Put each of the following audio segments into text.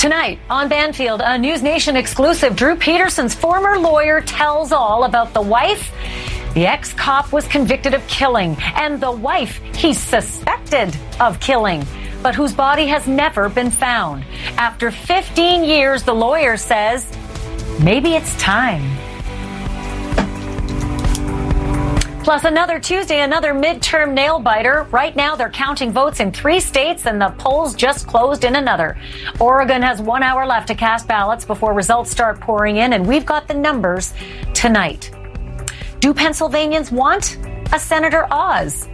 Tonight on Banfield, a News Nation exclusive, Drew Peterson's former lawyer tells all about the wife the ex cop was convicted of killing, and the wife he's suspected of killing, but whose body has never been found. After 15 years, the lawyer says maybe it's time. Plus, another Tuesday, another midterm nail biter. Right now, they're counting votes in three states, and the polls just closed in another. Oregon has one hour left to cast ballots before results start pouring in, and we've got the numbers tonight. Do Pennsylvanians want a Senator Oz?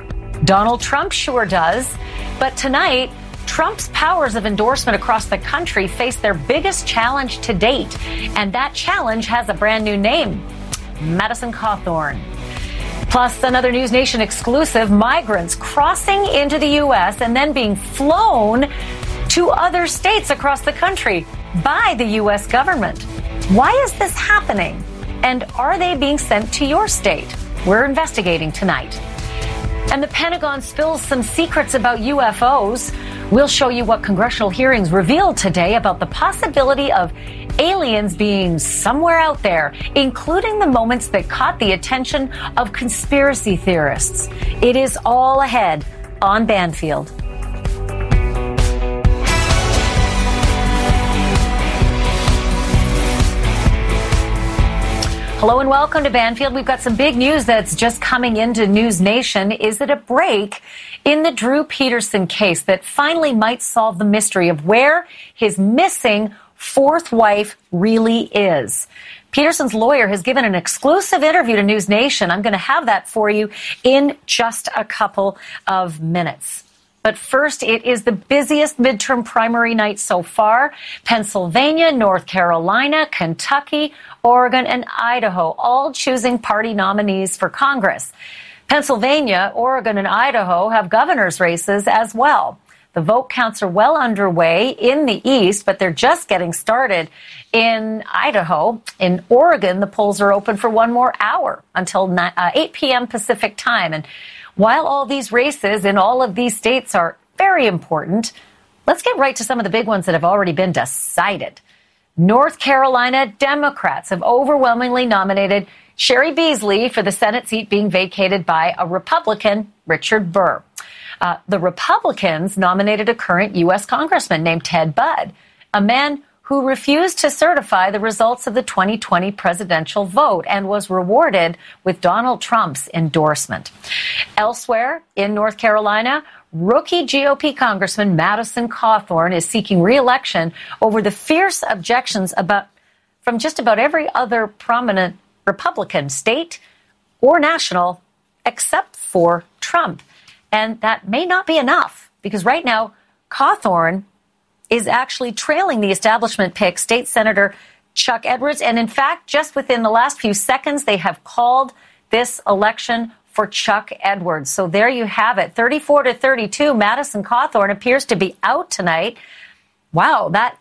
Donald Trump sure does. But tonight, Trump's powers of endorsement across the country face their biggest challenge to date. And that challenge has a brand new name Madison Cawthorn. Plus, another News Nation exclusive migrants crossing into the U.S. and then being flown to other states across the country by the U.S. government. Why is this happening? And are they being sent to your state? We're investigating tonight. And the Pentagon spills some secrets about UFOs. We'll show you what congressional hearings revealed today about the possibility of aliens being somewhere out there, including the moments that caught the attention of conspiracy theorists. It is all ahead on Banfield. Hello and welcome to Banfield. We've got some big news that's just coming into News Nation. Is it a break in the Drew Peterson case that finally might solve the mystery of where his missing fourth wife really is. Peterson's lawyer has given an exclusive interview to News Nation. I'm going to have that for you in just a couple of minutes. But first, it is the busiest midterm primary night so far. Pennsylvania, North Carolina, Kentucky, Oregon, and Idaho all choosing party nominees for Congress. Pennsylvania, Oregon, and Idaho have governor's races as well. The vote counts are well underway in the East, but they're just getting started in Idaho. In Oregon, the polls are open for one more hour until uh, 8 p.m. Pacific time. And while all these races in all of these states are very important, let's get right to some of the big ones that have already been decided. North Carolina Democrats have overwhelmingly nominated Cheri Beasley for the Senate seat being vacated by a Republican, Richard Burr. Uh, the Republicans nominated a current U.S. congressman named Ted Budd, a man who refused to certify the results of the 2020 presidential vote and was rewarded with Donald Trump's endorsement. Elsewhere in North Carolina, rookie GOP Congressman Madison Cawthorn is seeking reelection over the fierce objections about from just about every other prominent Republican state or national except for Trump. And that may not be enough because right now, Cawthorn is actually trailing the establishment pick, State Senator Chuck Edwards. And in fact, just within the last few seconds, they have called this election for Chuck Edwards. So there you have it 34 to 32. Madison Cawthorn appears to be out tonight. Wow, that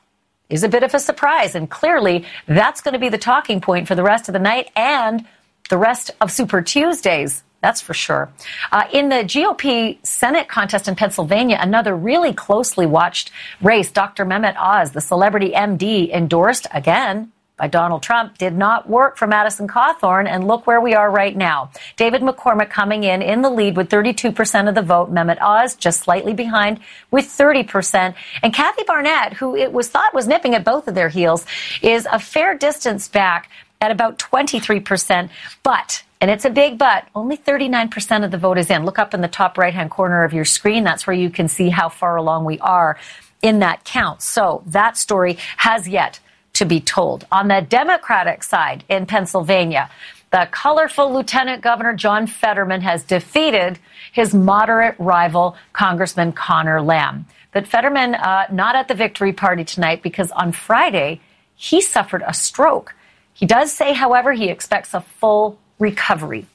is a bit of a surprise. And clearly, that's going to be the talking point for the rest of the night and the rest of Super Tuesdays. That's for sure. Uh, in the GOP Senate contest in Pennsylvania, another really closely watched race, Dr. Mehmet Oz, the celebrity MD, endorsed again by Donald Trump did not work for Madison Cawthorn, and look where we are right now. David McCormick coming in in the lead with 32% of the vote. Mehmet Oz just slightly behind with 30%. And Kathy Barnette, who it was thought was nipping at both of their heels, is a fair distance back at about 23%. But and it's a big but. Only 39% of the vote is in. Look up in the top right hand corner of your screen. That's where you can see how far along we are in that count. So that story has yet to be told. On the Democratic side in Pennsylvania, the colorful Lieutenant Governor John Fetterman has defeated his moderate rival, Congressman Conor Lamb. But Fetterman, uh, not at the victory party tonight because on Friday, he suffered a stroke. He does say, however, he expects a full recovery.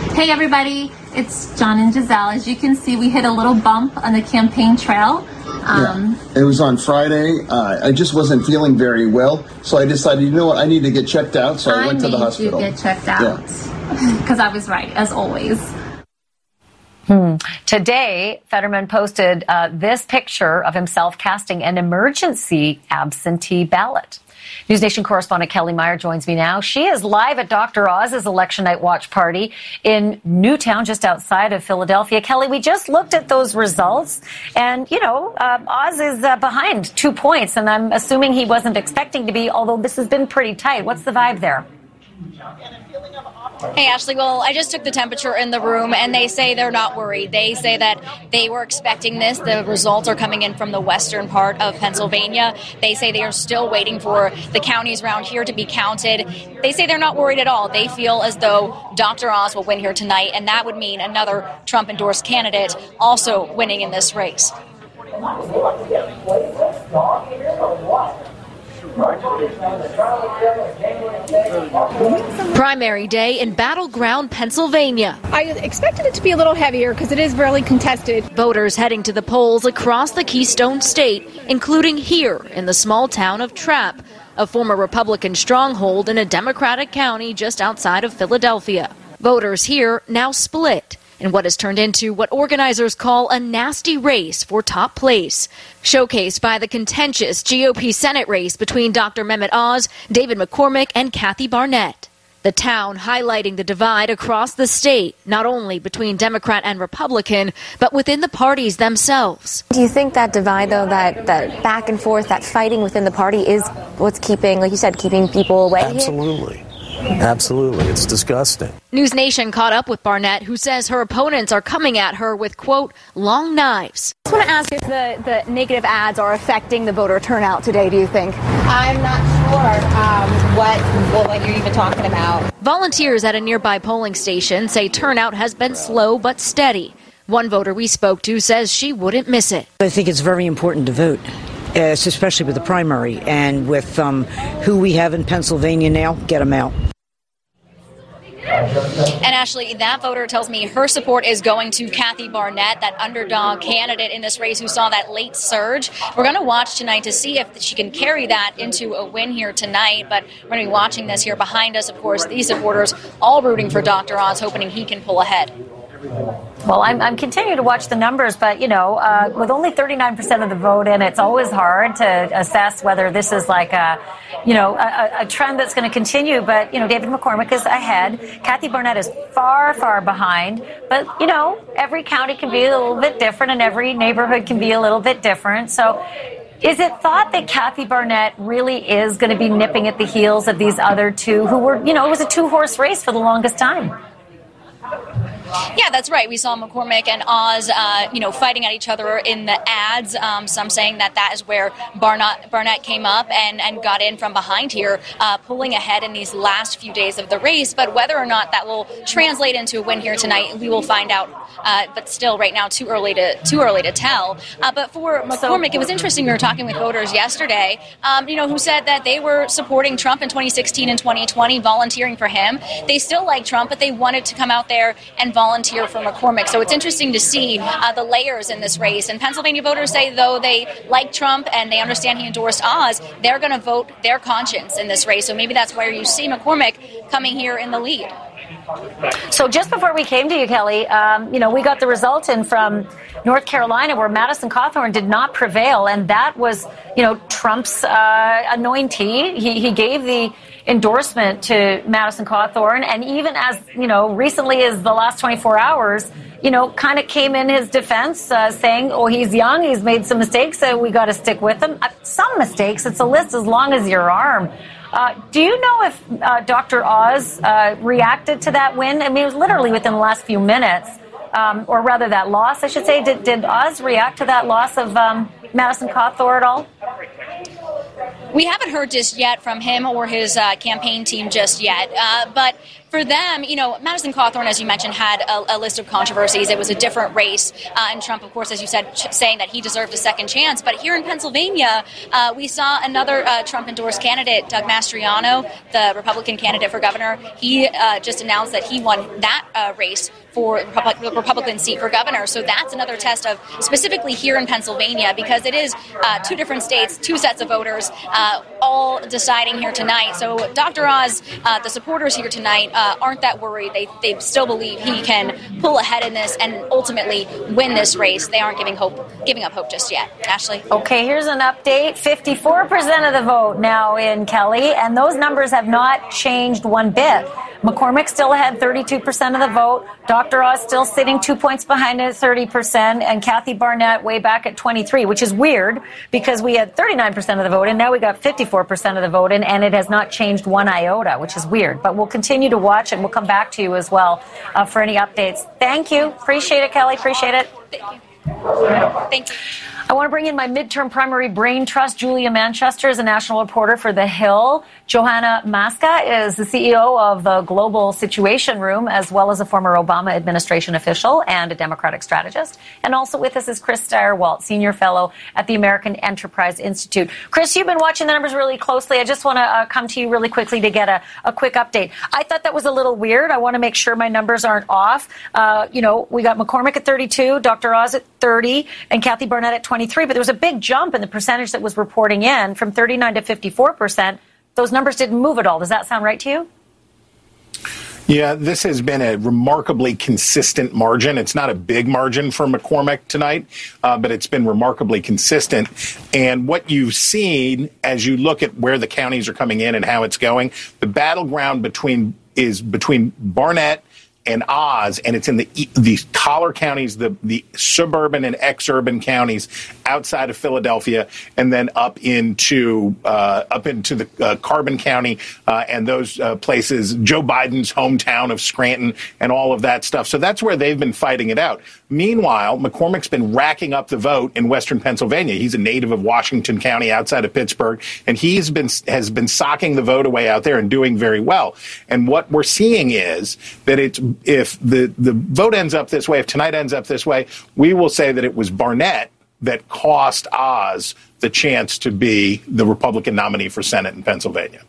Hey everybody, it's John and Gisele. As you can see, we hit a little bump on the campaign trail. Um, yeah. It was on Friday. Uh, I just wasn't feeling very well, so I decided, you know what, I need to get checked out. So I, I went to the hospital. to get checked out because yeah. I was right, as always. Hmm. Today, Fetterman posted uh, this picture of himself casting an emergency absentee ballot. News Nation correspondent Kelly Meyer joins me now. She is live at Dr. Oz's election night watch party in Newtown, just outside of Philadelphia. Kelly, we just looked at those results, and you know, uh, Oz is uh, behind two points, and I'm assuming he wasn't expecting to be. Although this has been pretty tight. What's the vibe there? Hey, Ashley. Well, I just took the temperature in the room, and they say they're not worried. They say that they were expecting this. The results are coming in from the western part of Pennsylvania. They say they are still waiting for the counties around here to be counted. They say they're not worried at all. They feel as though Dr. Oz will win here tonight, and that would mean another Trump endorsed candidate also winning in this race. Primary day in battleground Pennsylvania. I expected it to be a little heavier because it is really contested. Voters heading to the polls across the Keystone State, including here in the small town of Trappe, a former Republican stronghold in a Democratic county just outside of Philadelphia. Voters here now split in what has turned into what organizers call a nasty race for top place, showcased by the contentious GOP Senate race between Dr. Mehmet Oz, David McCormick, and Kathy Barnette. The town highlighting the divide across the state, not only between Democrat and Republican, but within the parties themselves. Do you think that divide, though, that, that back and forth, that fighting within the party is what's keeping, like you said, keeping people away? Absolutely. Here? Absolutely. It's disgusting. News Nation caught up with Barnette, who says her opponents are coming at her with, quote, long knives. I just want to ask if the, the negative ads are affecting the voter turnout today, do you think? I'm not sure um, what, well, what you're even talking about. Volunteers at a nearby polling station say turnout has been slow but steady. One voter we spoke to says she wouldn't miss it. I think it's very important to vote especially with the primary and with um, who we have in Pennsylvania now, get them out. And Ashley, that voter tells me her support is going to Kathy Barnette, that underdog candidate in this race who saw that late surge. We're going to watch tonight to see if she can carry that into a win here tonight. But we're going to be watching this here behind us, of course, these supporters all rooting for Dr. Oz, hoping he can pull ahead. Well, I'm, I'm continuing to watch the numbers, but you know, uh, with only 39% of the vote in, it's always hard to assess whether this is like a, you know, a, a trend that's going to continue. But you know, David McCormick is ahead. Kathy Barnette is far, far behind. But you know, every county can be a little bit different, and every neighborhood can be a little bit different. So. Is it thought that Kathy Barnette really is going to be nipping at the heels of these other two who were, you know, it was a two horse race for the longest time? Yeah, that's right. We saw McCormick and Oz, uh, you know, fighting at each other in the ads. Um, some saying that that is where Barnett, Barnette came up and, and got in from behind here, uh, pulling ahead in these last few days of the race. But whether or not that will translate into a win here tonight, we will find out. Uh, but still, right now, too early to too early to tell. Uh, but for McCormick, it was interesting. We were talking with voters yesterday, um, you know, who said that they were supporting Trump in 2016 and 2020, volunteering for him. They still like Trump, but they wanted to come out there and volunteer for McCormick. So it's interesting to see uh, the layers in this race. And Pennsylvania voters say, though they like Trump and they understand he endorsed Oz, they're going to vote their conscience in this race. So maybe that's where you see McCormick coming here in the lead. So just before we came to you, Kelly, um, you know, we got the result in from North Carolina where Madison Cawthorn did not prevail, and that was, you know, Trump's uh, anointee. He, he gave the endorsement to Madison Cawthorn. And even as, you know, recently as the last 24 hours, you know, kind of came in his defense uh, saying, oh, he's young, he's made some mistakes, so we got to stick with him. Uh, some mistakes, it's a list as long as your arm. Uh, do you know if uh, Dr. Oz uh, reacted to that win? I mean, it was literally within the last few minutes, um, or rather that loss, I should say. Did, did Oz react to that loss of um, Madison Cawthorn at all? We haven't heard just yet from him or his uh, campaign team just yet, uh, but for them, you know, Madison Cawthorn, as you mentioned, had a, a list of controversies. It was a different race, uh, and Trump, of course, as you said, ch- saying that he deserved a second chance. But here in Pennsylvania, uh, we saw another uh, Trump-endorsed candidate, Doug Mastriano, the Republican candidate for governor. He uh, just announced that he won that uh, race for the Republican seat for governor. So that's another test of specifically here in Pennsylvania because it is two different states, two sets of voters, all deciding here tonight. So Dr. Oz, the supporters here tonight uh, aren't that worried. They, they still believe he can pull ahead in this and ultimately win this race. They aren't giving hope, giving up hope just yet. Ashley. Okay, here's an update. 54% of the vote now in Kelly, and those numbers have not changed one bit. McCormick still had 32% of the vote. Dr. Oz still sitting two points behind at 30%, and Kathy Barnette way back at 23, which is weird because we had 39% of the vote, and now we got 54% of the vote, and, and it has not changed one iota, which is weird. But we'll continue to watch, and we'll come back to you as well uh, for any updates. Thank you. Appreciate it, Kelly. Appreciate it. Thank you. Thank you. I want to bring in my midterm primary brain trust. Julia Manchester is a national reporter for The Hill. Johanna Maska is the CEO of the Global Situation Room, as well as a former Obama administration official and a Democratic strategist. And also with us is Chris Stirewalt, senior fellow at the American Enterprise Institute. Chris, you've been watching the numbers really closely. I just want to uh, come to you really quickly to get a, a, quick update. I thought that was a little weird. I want to make sure my numbers aren't off. Uh, you know, we got McCormick at 32, Dr. Oz at 30, and Kathy Barnette at 23, but there was a big jump in the percentage that was reporting in from 39 to 54 percent. Those numbers didn't move at all. Does that sound right to you? Yeah, this has been a remarkably consistent margin. It's not a big margin for McCormick tonight, uh, but it's been remarkably consistent. And what you've seen as you look at where the counties are coming in and how it's going, the battleground between is between Barnette and Oz, and it's in the the collar counties, the the suburban and exurban counties outside of Philadelphia, and then up into uh, up into the uh, Carbon County uh, and those uh, places. Joe Biden's hometown of Scranton and all of that stuff. So that's where they've been fighting it out. Meanwhile, McCormick's been racking up the vote in Western Pennsylvania. He's a native of Washington County, outside of Pittsburgh, and he's been has been socking the vote away out there and doing very well. And what we're seeing is that it's if the the vote ends up this way, if tonight ends up this way, we will say that it was Barnette that cost Oz the chance to be the Republican nominee for Senate in Pennsylvania.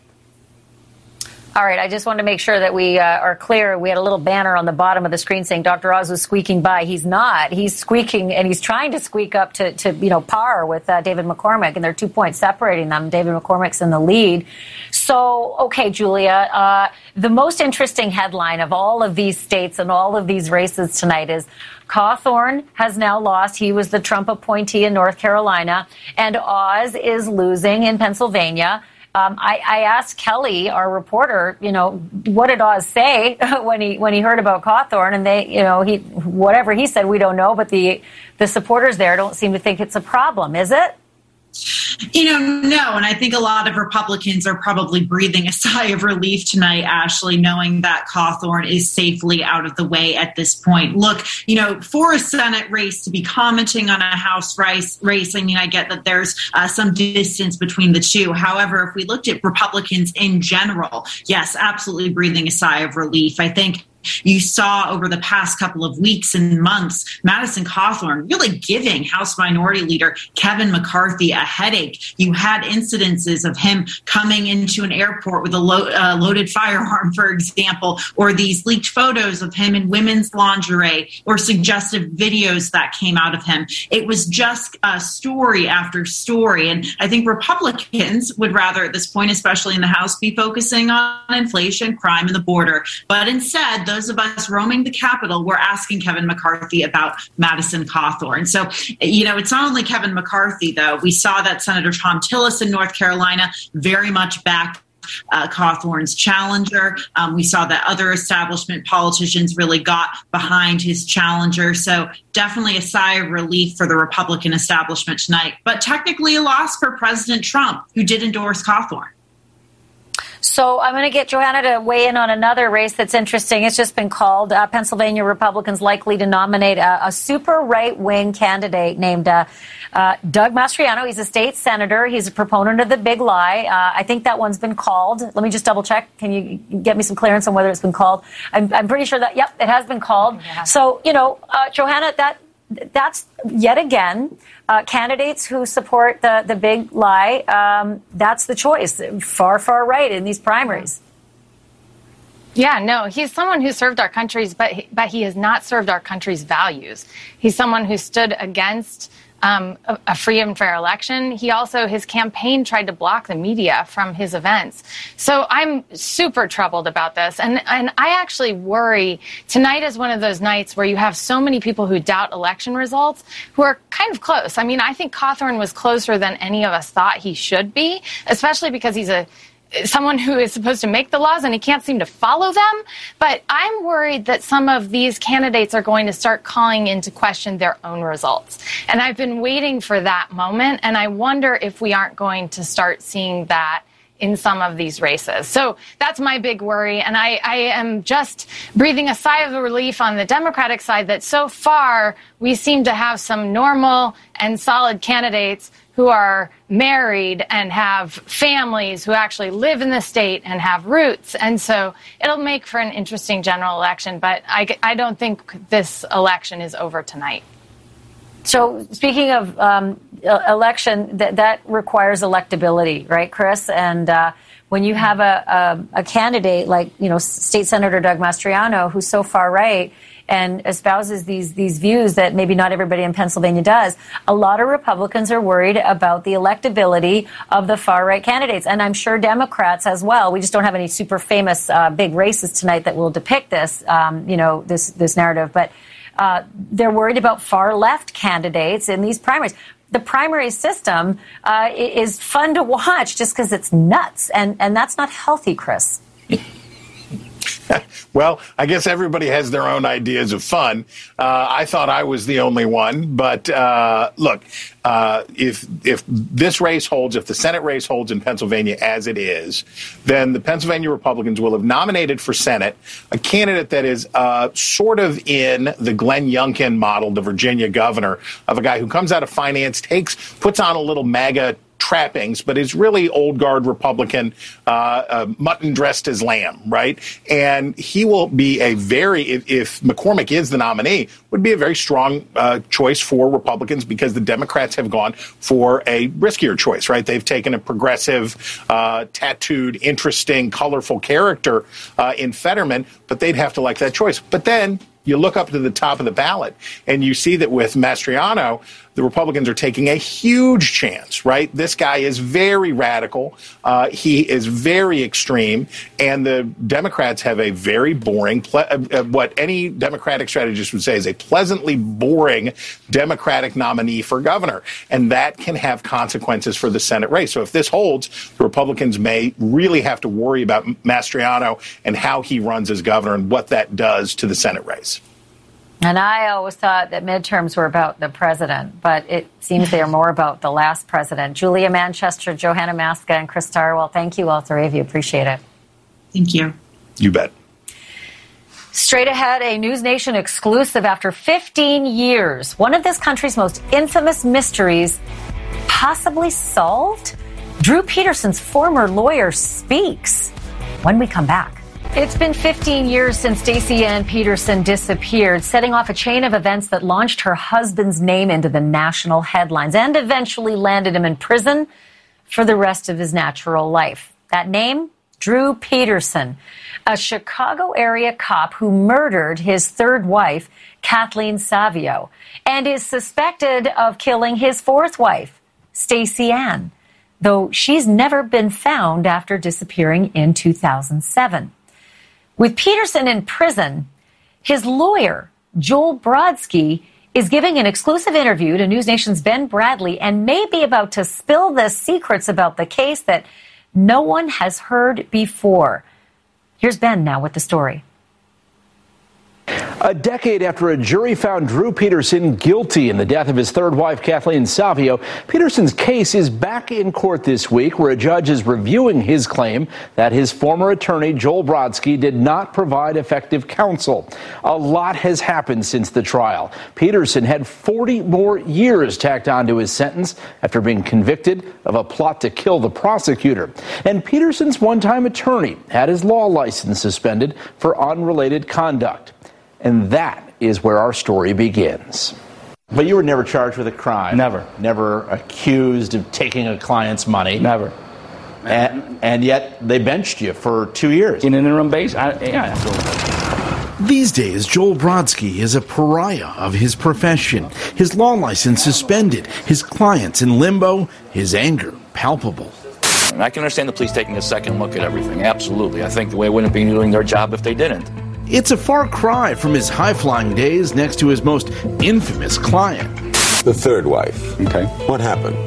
All right, I just want to make sure that we uh, are clear. We had a little banner on the bottom of the screen saying Dr. Oz was squeaking by. He's not. He's squeaking, and he's trying to squeak up to, to you know par with uh, David McCormick, and there are two points separating them. David McCormick's in the lead. So, okay, Julia, uh, the most interesting headline of all of these states and all of these races tonight is Cawthorn has now lost. He was the Trump appointee in North Carolina, and Oz is losing in Pennsylvania. Um, I, I, asked Kelly, our reporter, you know, what did Oz say when he when he heard about Cawthorn, and they, you know, he whatever he said, we don't know, but the the supporters there don't seem to think it's a problem, is it? You know, no. And I think a lot of Republicans are probably breathing a sigh of relief tonight, Ashley, knowing that Cawthorn is safely out of the way at this point. Look, you know, for a Senate race to be commenting on a House race, race I mean, I get that there's uh, some distance between the two. However, if we looked at Republicans in general, yes, absolutely breathing a sigh of relief. I think you saw over the past couple of weeks and months Madison Cawthorn really giving House Minority Leader Kevin McCarthy a headache. You had incidences of him coming into an airport with a lo- uh, loaded firearm, for example, or these leaked photos of him in women's lingerie or suggestive videos that came out of him. It was just story after story. And I think Republicans would rather at this point, especially in the House, be focusing on inflation, crime, and the border. But instead, those those of us roaming the Capitol were asking Kevin McCarthy about Madison Cawthorn. So, you know, it's not only Kevin McCarthy, though. We saw that Senator Thom Tillis in North Carolina very much backed uh, Cawthorn's challenger. Um, we saw that other establishment politicians really got behind his challenger. So definitely a sigh of relief for the Republican establishment tonight, but technically a loss for President Trump, who did endorse Cawthorn. So I'm going to get Johanna to weigh in on another race that's interesting. It's just been called uh, Pennsylvania Republicans likely to nominate a, a super right wing candidate named uh, uh, Doug Mastriano. He's a state senator. He's a proponent of the big lie. Uh, I think that one's been called. Let me just double check. Can you get me some clearance on whether it's been called? I'm, I'm pretty sure that, yep, it has been called. Yeah. So, you know, uh, Johanna, that that's yet again uh, candidates who support the, the big lie. Um, that's the choice, far, far right in these primaries. Yeah, no, he's someone who served our country's, but he, but he has not served our country's values. He's someone who stood against um, a, a, free and fair election. He also, his campaign tried to block the media from his events. So I'm super troubled about this. And, and I actually worry tonight is one of those nights where you have so many people who doubt election results who are kind of close. I mean, I think Cawthorn was closer than any of us thought he should be, especially because he's a someone who is supposed to make the laws and he can't seem to follow them. But I'm worried that some of these candidates are going to start calling into question their own results. And I've been waiting for that moment. And I wonder if we aren't going to start seeing that in some of these races. So that's my big worry. And I, I, am just breathing a sigh of relief on the Democratic side that so far we seem to have some normal and solid candidates who are married and have families who actually live in the state and have roots. And so it'll make for an interesting general election, but I, I don't think this election is over tonight. So, speaking of um, election, that, that requires electability, right, Chris? And uh, when you have a, a, a, candidate like, you know, State Senator Doug Mastriano, who's so far right, and espouses these these views that maybe not everybody in Pennsylvania does. A lot of Republicans are worried about the electability of the far right candidates, and I'm sure Democrats as well. We just don't have any super famous uh, big races tonight that will depict this, um, you know, this this narrative, but. Uh, they're worried about far left candidates in these primaries the primary system uh, is fun to watch just because it's nuts, and, and that's not healthy, Chris. well, I guess everybody has their own ideas of fun. Uh, I thought I was the only one, but uh, look, uh, if if this race holds, if the Senate race holds in Pennsylvania as it is, then the Pennsylvania Republicans will have nominated for Senate a candidate that is uh, sort of in the Glenn Youngkin model, the Virginia governor, of a guy who comes out of finance, takes puts on a little MAGA trappings, but is really old guard Republican, uh, uh, mutton dressed as lamb, right? And he will be a very, if, if McCormick is the nominee, would be a very strong uh, choice for Republicans because the Democrats have gone for a riskier choice, right? They've taken a progressive, uh, tattooed, interesting, colorful character uh, in Fetterman, but they'd have to like that choice. But then you look up to the top of the ballot and you see that with Mastriano, the Republicans are taking a huge chance, right? This guy is very radical. Uh, he is very extreme. And the Democrats have a very boring, ple- uh, uh, what any Democratic strategist would say is a pleasantly boring Democratic nominee for governor. And that can have consequences for the Senate race. So if this holds, the Republicans may really have to worry about Mastriano and how he runs as governor and what that does to the Senate race. And I always thought that midterms were about the president, but it seems they are more about the last president. Julia Manchester, Johanna Maska, and Chris Stirewalt, thank you all three of you. Appreciate it. Thank you. You bet. Straight ahead, a News Nation exclusive after 15 years. One of this country's most infamous mysteries possibly solved? Drew Peterson's former lawyer speaks when we come back. It's been 15 years since Stacy Ann Peterson disappeared, setting off a chain of events that launched her husband's name into the national headlines and eventually landed him in prison for the rest of his natural life. That name? Drew Peterson, a Chicago area cop who murdered his third wife, Kathleen Savio, and is suspected of killing his fourth wife, Stacey Ann, though she's never been found after disappearing in 2007. With Peterson in prison, his lawyer, Joel Brodsky, is giving an exclusive interview to News Nation's Ben Bradley and may be about to spill the secrets about the case that no one has heard before. Here's Ben now with the story. A decade after a jury found Drew Peterson guilty in the death of his third wife, Kathleen Savio, Peterson's case is back in court this week, where a judge is reviewing his claim that his former attorney, Joel Brodsky, did not provide effective counsel. A lot has happened since the trial. Peterson had 40 more years tacked onto his sentence after being convicted of a plot to kill the prosecutor. And Peterson's one time attorney had his law license suspended for unrelated conduct. And that is where our story begins. But you were never charged with a crime. Never. Never accused of taking a client's money. Never. And, and yet they benched you for two years. In an interim basis? I, yeah, absolutely. These days, Joel Brodsky is a pariah of his profession. His law license suspended, his clients in limbo, his anger palpable. I can understand the police taking a second look at everything. Absolutely. I think the way wouldn't be doing their job if they didn't. It's a far cry from his high flying days next to his most infamous client. The third wife. Okay. What happened?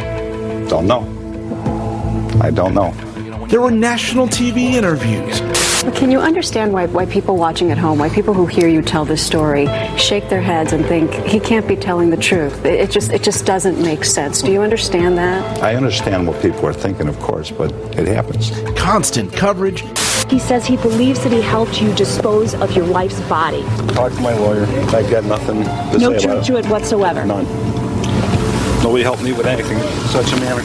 Don't know. I don't know. There were national TV interviews. Can you understand why, why people watching at home, why people who hear you tell this story, shake their heads and think he can't be telling the truth? It, it just it just doesn't make sense. Do you understand that? I understand what people are thinking, of course, but it happens. Constant coverage. He says he believes that he helped you dispose of your wife's body. Talk to my lawyer. I've got nothing to no say truth about to it whatsoever. None. Nobody helped me with anything. Such a manner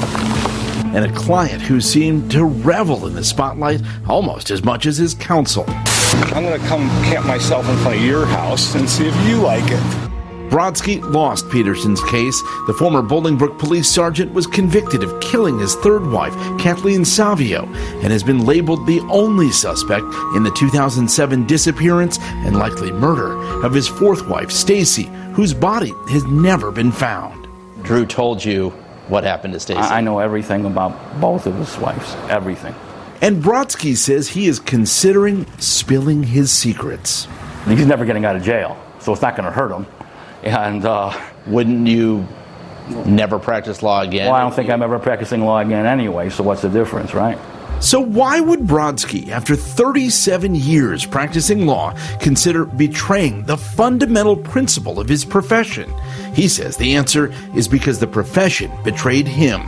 and a client who seemed to revel in the spotlight almost as much as his counsel. I'm going to come camp myself in front of your house and see if you like it. Brodsky lost Peterson's case. The former Bolingbrook police sergeant was convicted of killing his third wife, Kathleen Savio, and has been labeled the only suspect in the 2007 disappearance and likely murder of his fourth wife, Stacy, whose body has never been found. Drew told you what happened to Stacy. I know everything about both of his wives, everything. And Brodsky says he is considering spilling his secrets. He's never getting out of jail, so it's not going to hurt him. And uh, wouldn't you never practice law again? Well, I don't think I'm ever practicing law again anyway, so what's the difference, right? So, why would Brodsky, after 37 years practicing law, consider betraying the fundamental principle of his profession? He says the answer is because the profession betrayed him.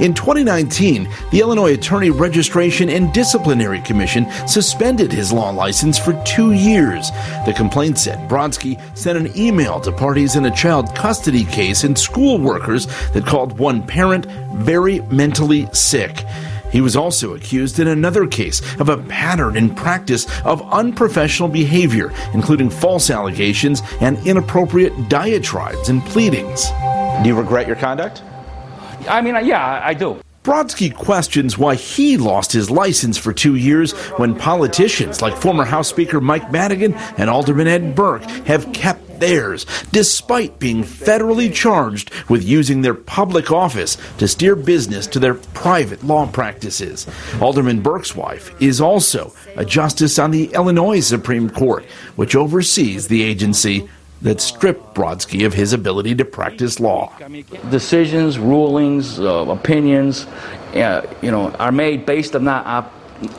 In 2019, the Illinois Attorney Registration and Disciplinary Commission suspended his law license for two years. The complaint said Brodsky sent an email to parties in a child custody case and school workers that called one parent very mentally sick. He was also accused in another case of a pattern and practice of unprofessional behavior, including false allegations and inappropriate diatribes and pleadings. Do you regret your conduct? I mean, yeah, I do. Brodsky questions why he lost his license for two years when politicians like former House Speaker Mike Madigan and Alderman Ed Burke have kept theirs, despite being federally charged with using their public office to steer business to their private law practices. Alderman Burke's wife is also a justice on the Illinois Supreme Court, which oversees the agency that stripped Brodsky of his ability to practice law. Decisions, rulings, uh, opinions, uh, you know, are made based on not, uh,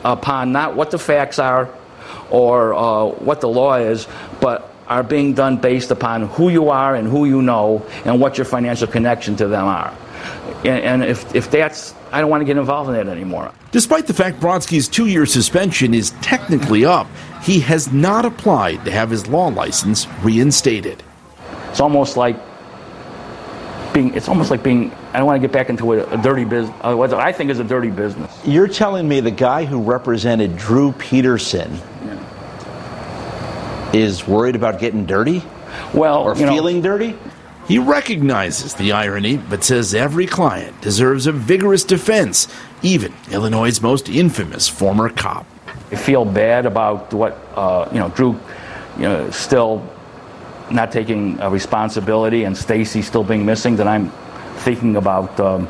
upon not what the facts are or uh, what the law is, but are being done based upon who you are and who you know and what your financial connection to them are. And, and if, if that's, I don't want to get involved in that anymore. Despite the fact Brodsky's two year suspension is technically up, he has not applied to have his law license reinstated. It's almost like being, it's almost like being, I don't want to get back into a, a dirty business, uh, what I think is a dirty business. You're telling me the guy who represented Drew Peterson is worried about getting dirty? Well, or feeling know, dirty? He recognizes the irony, but says every client deserves a vigorous defense, even Illinois' most infamous former cop. I feel bad about what, uh, you know, Drew you know, still not taking a responsibility and Stacy still being missing, that I'm thinking about um,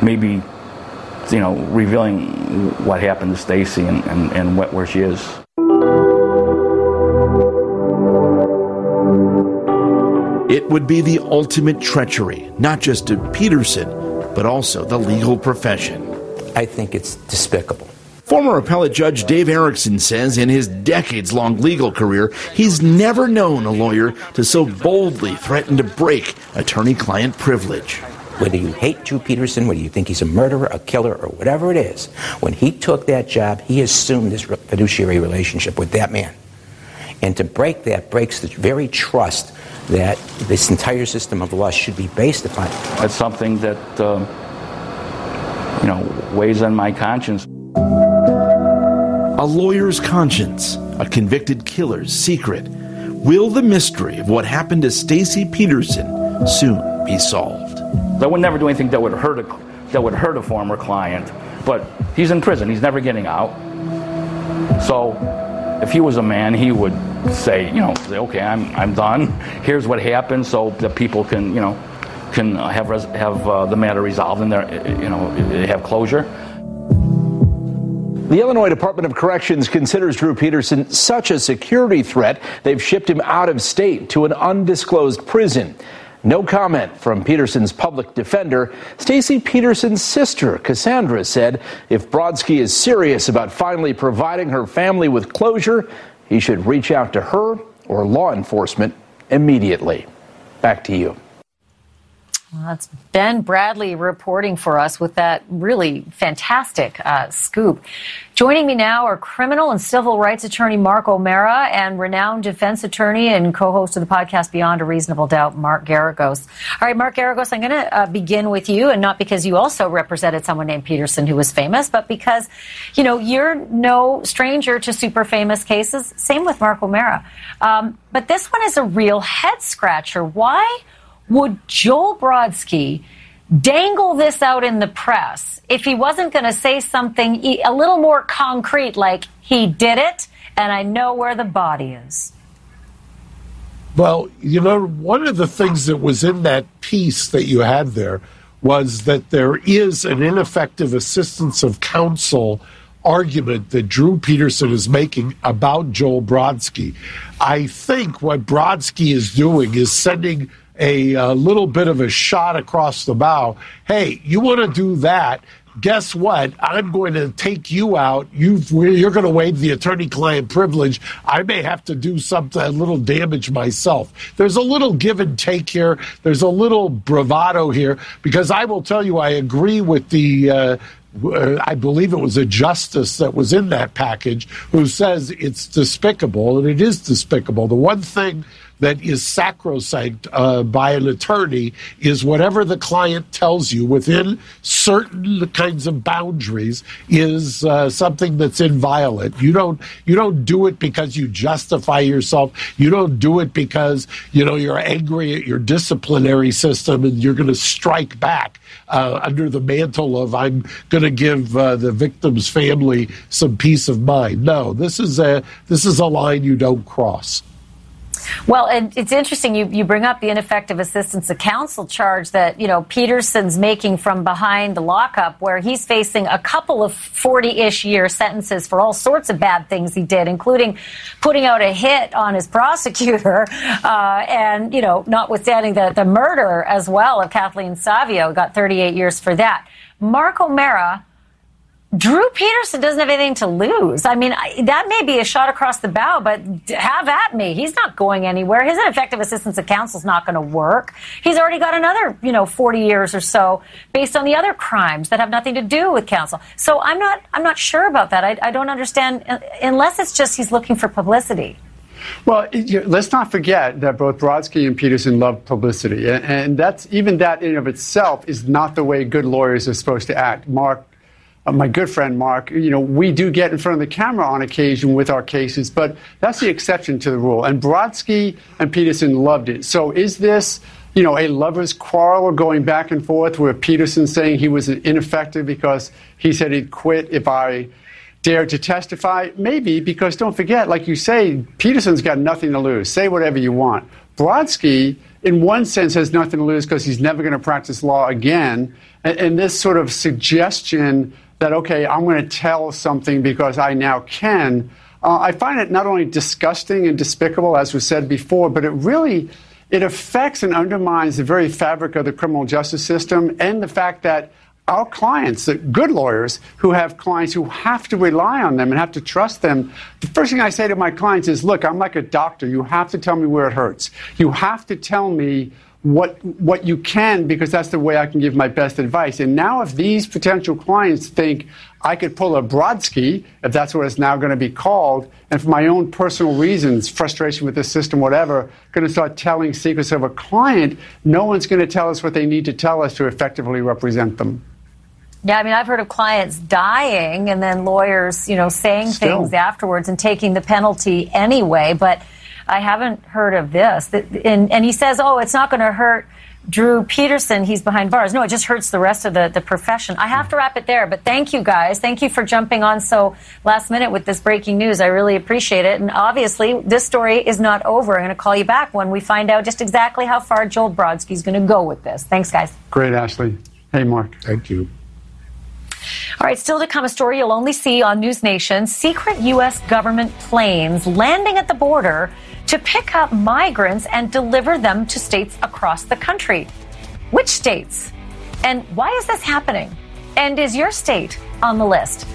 maybe, you know, revealing what happened to Stacy and, and, and what, where she is. It would be the ultimate treachery, not just to Peterson, but also the legal profession. I think it's despicable. Former appellate judge Dave Erickson says in his decades long legal career, he's never known a lawyer to so boldly threaten to break attorney client privilege. Whether you hate Drew Peterson, whether you think he's a murderer, a killer, or whatever it is, when he took that job, he assumed this fiduciary relationship with that man. And to break that breaks the very trust that this entire system of law should be based upon. That's something that, um, you know, weighs on my conscience. A lawyer's conscience, a convicted killer's secret. Will the mystery of what happened to Stacy Peterson soon be solved? I would never do anything that would hurt a, that would hurt a former client, but he's in prison. He's never getting out. So if he was a man, he would say, you know, say, okay, I'm, I'm done. Here's what happened, so that people can, you know, can have res- have uh, the matter resolved and their, you know, have closure. The Illinois Department of Corrections considers Drew Peterson such a security threat, they've shipped him out of state to an undisclosed prison. No comment from Peterson's public defender. Stacy Peterson's sister, Cassandra, said if Brodsky is serious about finally providing her family with closure, he should reach out to her or law enforcement immediately. Back to you. Well, that's Ben Bradley reporting for us with that really fantastic uh, scoop. Joining me now are criminal and civil rights attorney Mark O'Mara and renowned defense attorney and co-host of the podcast Beyond a Reasonable Doubt, Mark Geragos. All right, Mark Geragos, I'm going to uh, begin with you, and not because you also represented someone named Peterson who was famous, but because, you know, you're no stranger to super famous cases. Same with Mark O'Mara. Um, but this one is a real head scratcher. Why? Would Joel Brodsky dangle this out in the press if he wasn't going to say something a little more concrete, like he did it and I know where the body is? Well, you know, one of the things that was in that piece that you had there was that there is an ineffective assistance of counsel argument that Drew Peterson is making about Joel Brodsky. I think what Brodsky is doing is sending a, a little bit of a shot across the bow. Hey, you want to do that? guess what? I'm going to take you out. you are going to waive the attorney-client privilege. I may have to do something, a little damage myself. There's a little give and take here. There's a little bravado here because I will tell you, I agree with the. Uh, I believe it was a justice that was in that package who says it's despicable, and it is despicable. The one thing that is sacrosanct uh, by an attorney is whatever the client tells you within certain kinds of boundaries is uh, something that's inviolate. You don't you don't do it because you justify yourself. You don't do it because you know you're angry at your disciplinary system and you're going to strike back uh, under the mantle of I'm going to give uh, the victim's family some peace of mind. No, this is a this is a line you don't cross. Well, and it's interesting you, you bring up the ineffective assistance of counsel charge that, you know, Peterson's making from behind the lockup where he's facing a couple of 40-ish year sentences for all sorts of bad things he did, including putting out a hit on his prosecutor uh, and, you know, notwithstanding the, the murder as well of Kathleen Savio, got 38 years for that. Mark O'Mara Drew Peterson doesn't have anything to lose. I mean, that may be a shot across the bow, but have at me. He's not going anywhere. His ineffective assistance of counsel is not going to work. He's already got another, you know, 40 years or so based on the other crimes that have nothing to do with counsel. So I'm not, I'm not sure about that. I, I don't understand uh, unless it's just he's looking for publicity. Well, let's not forget that both Brodsky and Peterson love publicity, and that's even that in of itself is not the way good lawyers are supposed to act. Mark uh, my good friend Mark, you know, we do get in front of the camera on occasion with our cases, but that's the exception to the rule. And Brodsky and Peterson loved it. So is this, you know, a lover's quarrel going back and forth where Peterson saying he was ineffective because he said he'd quit if I dared to testify? Maybe, because don't forget, like you say, Peterson's got nothing to lose. Say whatever you want. Brodsky, in one sense, has nothing to lose because he's never going to practice law again. And, and this sort of suggestion that, okay, I'm going to tell something because I now can. Uh, I find it not only disgusting and despicable, as was said before, but it really it affects and undermines the very fabric of the criminal justice system and the fact that our clients, the good lawyers who have clients who have to rely on them and have to trust them, the first thing I say to my clients is, look, I'm like a doctor. You have to tell me where it hurts. You have to tell me what what you can because that's the way I can give my best advice. And now, if these potential clients think I could pull a Brodsky, if that's what it's now going to be called, and for my own personal reasons, frustration with the system, whatever, going to start telling secrets of a client, no one's going to tell us what they need to tell us to effectively represent them. Yeah, I mean, I've heard of clients dying and then lawyers, you know, saying Still. things afterwards and taking the penalty anyway. But I haven't heard of this. And, and he says, oh, it's not going to hurt Drew Peterson, he's behind bars. No, it just hurts the rest of the, the profession. I have to wrap it there, but thank you guys. Thank you for jumping on so last minute with this breaking news. I really appreciate it. And obviously, this story is not over. I'm going to call you back when we find out just exactly how far Joel Brodsky is going to go with this. Thanks, guys. Great, Ashley. Hey, Mark. Thank you. All right, still to come, a story you'll only see on News Nation. Secret U.S. government planes landing at the border to pick up migrants and deliver them to states across the country. Which states? And why is this happening? And is your state on the list?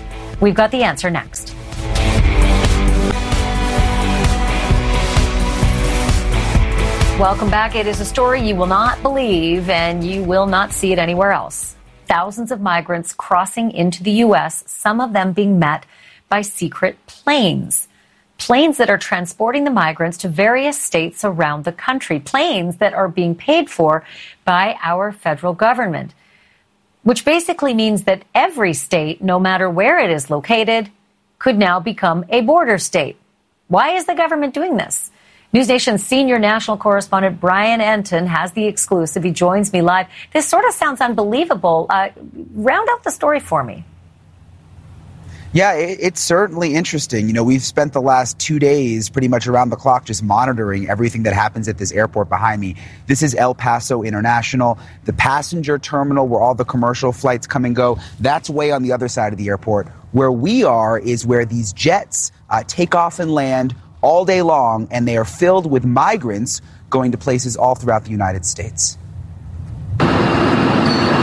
We've got the answer next. Welcome back. It is a story you will not believe, and you will not see it anywhere else. Thousands of migrants crossing into the U.S., some of them being met by secret planes. Planes that are transporting the migrants to various states around the country. Planes that are being paid for by our federal government. Which basically means that every state, no matter where it is located, could now become a border state. Why is the government doing this? News Nation's senior national correspondent Brian Entin has the exclusive. He joins me live. This sort of sounds unbelievable. Uh, round out the story for me. Yeah, it, it's certainly interesting. You know, we've spent the last two days pretty much around the clock just monitoring everything that happens at this airport behind me. This is El Paso International, the passenger terminal where all the commercial flights come and go. That's way on the other side of the airport. Where we are is where these jets uh, take off and land all day long, and they are filled with migrants going to places all throughout the United States.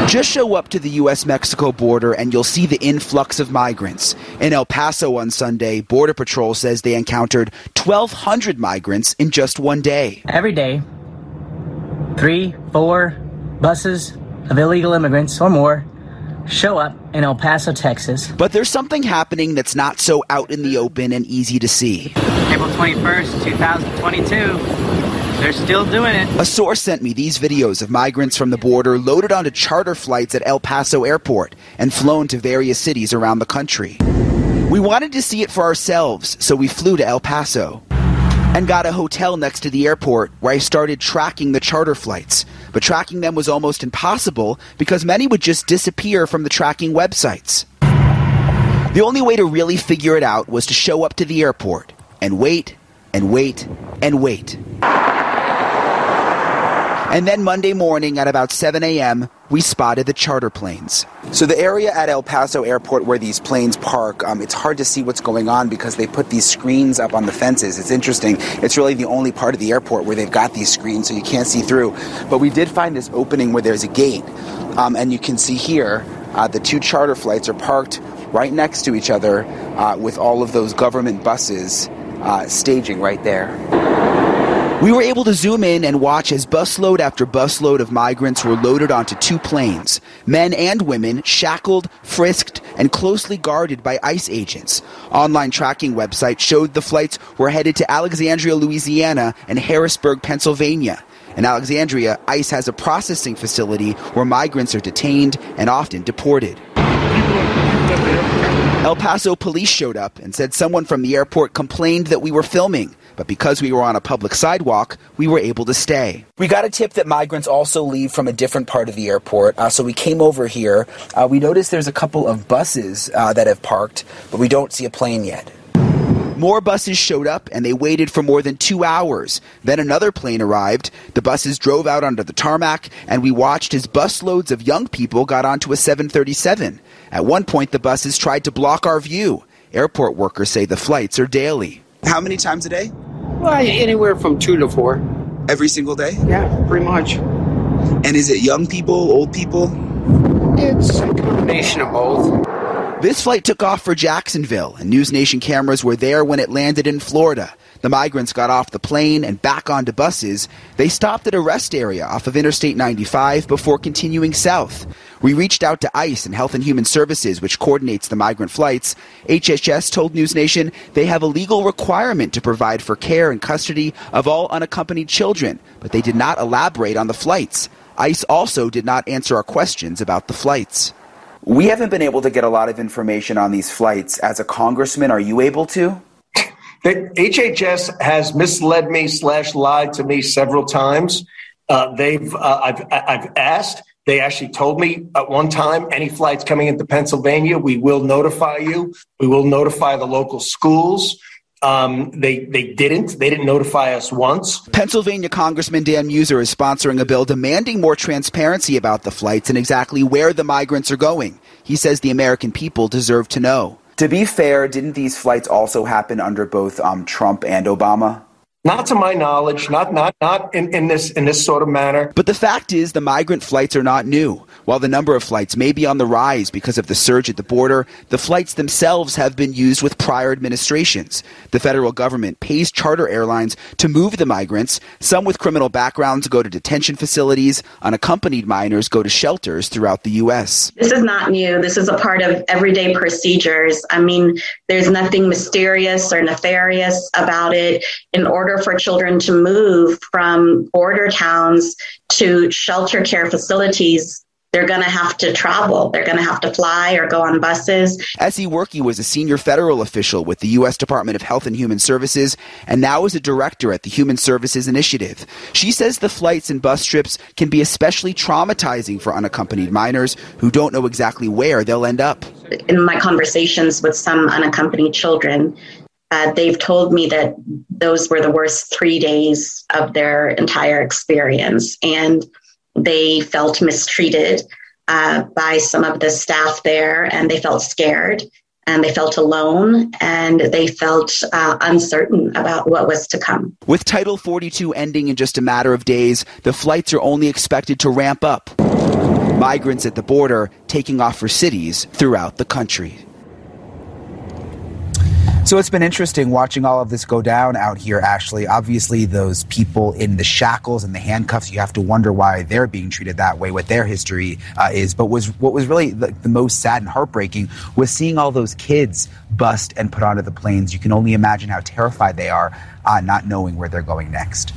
Just show up to the U.S. Mexico border and you'll see the influx of migrants. In El Paso on Sunday, Border Patrol says they encountered 1,200 migrants in just one day. Every day, three, four buses of illegal immigrants or more show up in El Paso, Texas. But there's something happening that's not so out in the open and easy to see. April 21st, 2022. They're still doing it. A source sent me these videos of migrants from the border loaded onto charter flights at El Paso Airport and flown to various cities around the country. We wanted to see it for ourselves, so we flew to El Paso and got a hotel next to the airport where I started tracking the charter flights. But tracking them was almost impossible because many would just disappear from the tracking websites. The only way to really figure it out was to show up to the airport and wait and wait and wait. And then Monday morning at about 7 a.m., we spotted the charter planes. So the area at El Paso Airport where these planes park, um, it's hard to see what's going on because they put these screens up on the fences. It's interesting. It's really the only part of the airport where they've got these screens so you can't see through. But we did find this opening where there's a gate. Um, and you can see here uh, the two charter flights are parked right next to each other uh, with all of those government buses uh, staging right there. We were able to zoom in and watch as busload after busload of migrants were loaded onto two planes, men and women shackled, frisked, and closely guarded by ICE agents. Online tracking websites showed the flights were headed to Alexandria, Louisiana and Harrisburg, Pennsylvania. In Alexandria, ICE has a processing facility where migrants are detained and often deported. El Paso police showed up and said someone from the airport complained that we were filming. But because we were on a public sidewalk, we were able to stay. We got a tip that migrants also leave from a different part of the airport, uh, so we came over here. Uh, we noticed there's a couple of buses uh, that have parked, but we don't see a plane yet. More buses showed up and they waited for more than two hours. Then another plane arrived. The buses drove out onto the tarmac and we watched as busloads of young people got onto a 737. At one point, the buses tried to block our view. Airport workers say the flights are daily. How many times a day? Well, anywhere from two to four. Every single day? Yeah, pretty much. And is it young people, old people? It's a combination of both. This flight took off for Jacksonville, and News Nation cameras were there when it landed in Florida. The migrants got off the plane and back onto buses. They stopped at a rest area off of Interstate 95 before continuing south. We reached out to ICE and Health and Human Services, which coordinates the migrant flights. HHS told News Nation they have a legal requirement to provide for care and custody of all unaccompanied children, but they did not elaborate on the flights. ICE also did not answer our questions about the flights. We haven't been able to get a lot of information on these flights. As a congressman, are you able to? The HHS has misled me slash lied to me several times. Uh, they've uh, I've I've asked. They actually told me at one time, any flights coming into Pennsylvania, we will notify you. We will notify the local schools. Um, they they didn't. They didn't notify us once. Pennsylvania Congressman Dan Meuser is sponsoring a bill demanding more transparency about the flights and exactly where the migrants are going. He says the American people deserve to know. To be fair, didn't these flights also happen under both um, Trump and Obama? Not to my knowledge, not not not in, in this in this sort of manner. But the fact is the migrant flights are not new. While the number of flights may be on the rise because of the surge at the border, the flights themselves have been used with prior administrations. The federal government pays charter airlines to move the migrants. Some with criminal backgrounds go to detention facilities. Unaccompanied minors go to shelters throughout the U.S. This is not new. This is a part of everyday procedures. I mean, there's nothing mysterious or nefarious about it. In order for children to move from border towns to shelter care facilities, they're going to have to travel. They're going to have to fly or go on buses. Essie Workey was a senior federal official with the U.S. Department of Health and Human Services and now is a director at the Human Services Initiative. She says the flights and bus trips can be especially traumatizing for unaccompanied minors who don't know exactly where they'll end up. In my conversations with some unaccompanied children, uh, they've told me that those were the worst three days of their entire experience. And they felt mistreated uh, by some of the staff there and they felt scared and they felt alone and they felt uh, uncertain about what was to come. With Title 42 ending in just a matter of days, the flights are only expected to ramp up. Migrants at the border taking off for cities throughout the country. So it's been interesting watching all of this go down out here, Ashley. Obviously, those people in the shackles and the handcuffs, you have to wonder why they're being treated that way, what their history uh, is. But was what was really the, the, most sad and heartbreaking was seeing all those kids bust and put onto the planes. You can only imagine how terrified they are, uh, not knowing where they're going next.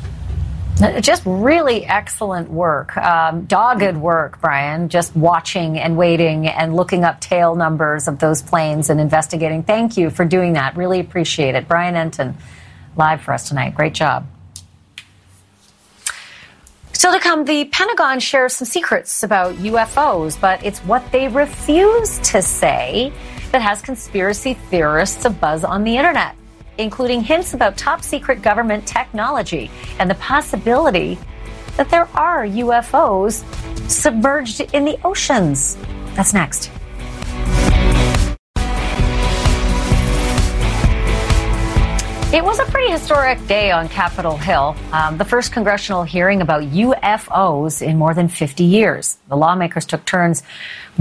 Just really excellent work, um, dogged work, Brian. Just watching and waiting and looking up tail numbers of those planes and investigating. Thank you for doing that. Really appreciate it. Brian Entin, live for us tonight. Great job. Still to come, the Pentagon shares some secrets about UFOs, but it's what they refuse to say that has conspiracy theorists a buzz on the internet including hints about top secret government technology and the possibility that there are UFOs submerged in the oceans. That's next. It was a pretty historic day on Capitol Hill. Um, the first congressional hearing about UFOs in more than 50 years. The lawmakers took turns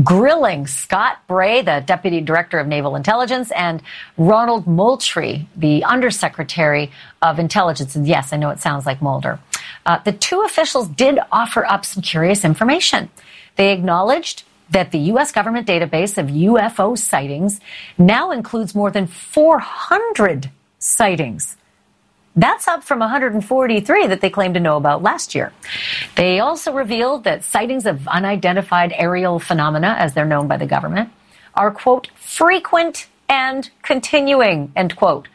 grilling Scott Bray, the Deputy Director of Naval Intelligence, and Ronald Moultrie, the Undersecretary of Intelligence. And yes, I know it sounds like Mulder. Uh, the two officials did offer up some curious information. They acknowledged that the U.S. government database of UFO sightings now includes more than 400 sightings. That's up from 143 that they claimed to know about last year. They also revealed that sightings of unidentified aerial phenomena, as they're known by the government, are, quote, frequent and continuing, end quote.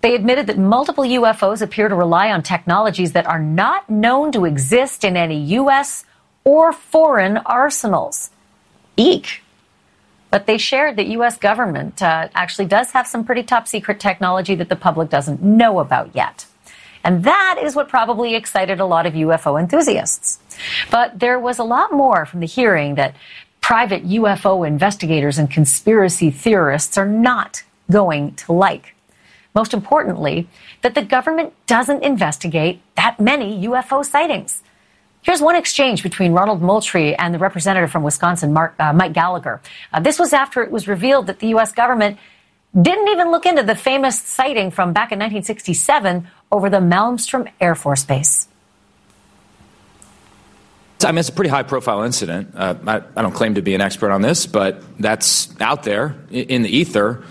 They admitted that multiple UFOs appear to rely on technologies that are not known to exist in any U.S. or foreign arsenals. Eek. But they shared that U.S. government uh, actually does have some pretty top secret technology that the public doesn't know about yet. And that is what probably excited a lot of UFO enthusiasts. But there was a lot more from the hearing that private UFO investigators and conspiracy theorists are not going to like. Most importantly, that the government doesn't investigate that many UFO sightings. Here's one exchange between Ronald Moultrie and the representative from Wisconsin, Mark, uh, Mike Gallagher. Uh, this was after it was revealed that the U.S. government didn't even look into the famous sighting from back in 1967 over the Malmstrom Air Force Base. I mean, it's a pretty high profile incident. Uh, I, I, don't claim to be an expert on this, but that's out there in the ether.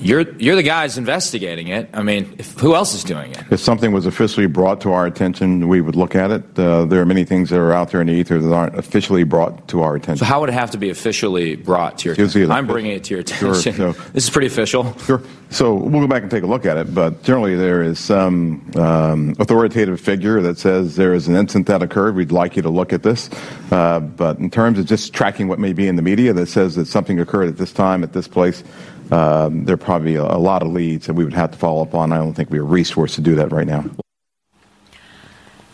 You're you're the guys investigating it. I mean, if, who else is doing it? If something was officially brought to our attention, we would look at it. Uh, there are many things that are out there in the ether that aren't officially brought to our attention. So how would it have to be officially brought to your attention? I'm bringing it to your attention. Sure, so, this is pretty official. Sure. So we'll go back and take a look at it. But generally, there is some um, authoritative figure that says there is an incident that occurred. We'd like you to look at this. Uh, but in terms of just tracking what may be in the media that says that something occurred at this time at this place Um, there are probably a, a, lot of leads that we would have to follow up on. I don't think we have resources to do that right now.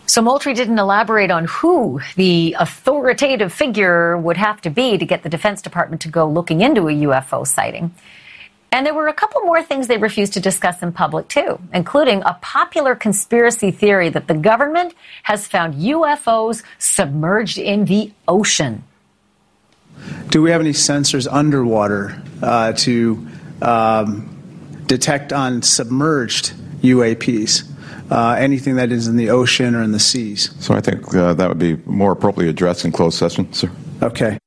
So Moultrie didn't elaborate on who the authoritative figure would have to be to get the Defense Department to go looking into a UFO sighting. And there were a couple more things they refused to discuss in public, too, including a popular conspiracy theory that the government has found UFOs submerged in the ocean. Do we have any sensors underwater uh, to um, detect on submerged UAPs? Uh, anything that is in the ocean or in the seas. So I think uh, that would be more appropriately addressed in closed session, sir. Okay.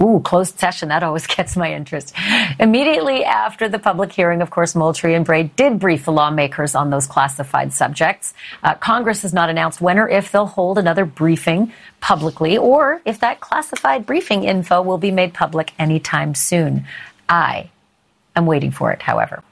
Ooh, closed session. That always gets my interest. Immediately after the public hearing, of course, Moultrie and Bray did brief the lawmakers on those classified subjects. Uh, Congress has not announced when or if they'll hold another briefing publicly or if that classified briefing info will be made public anytime soon. I am waiting for it, however.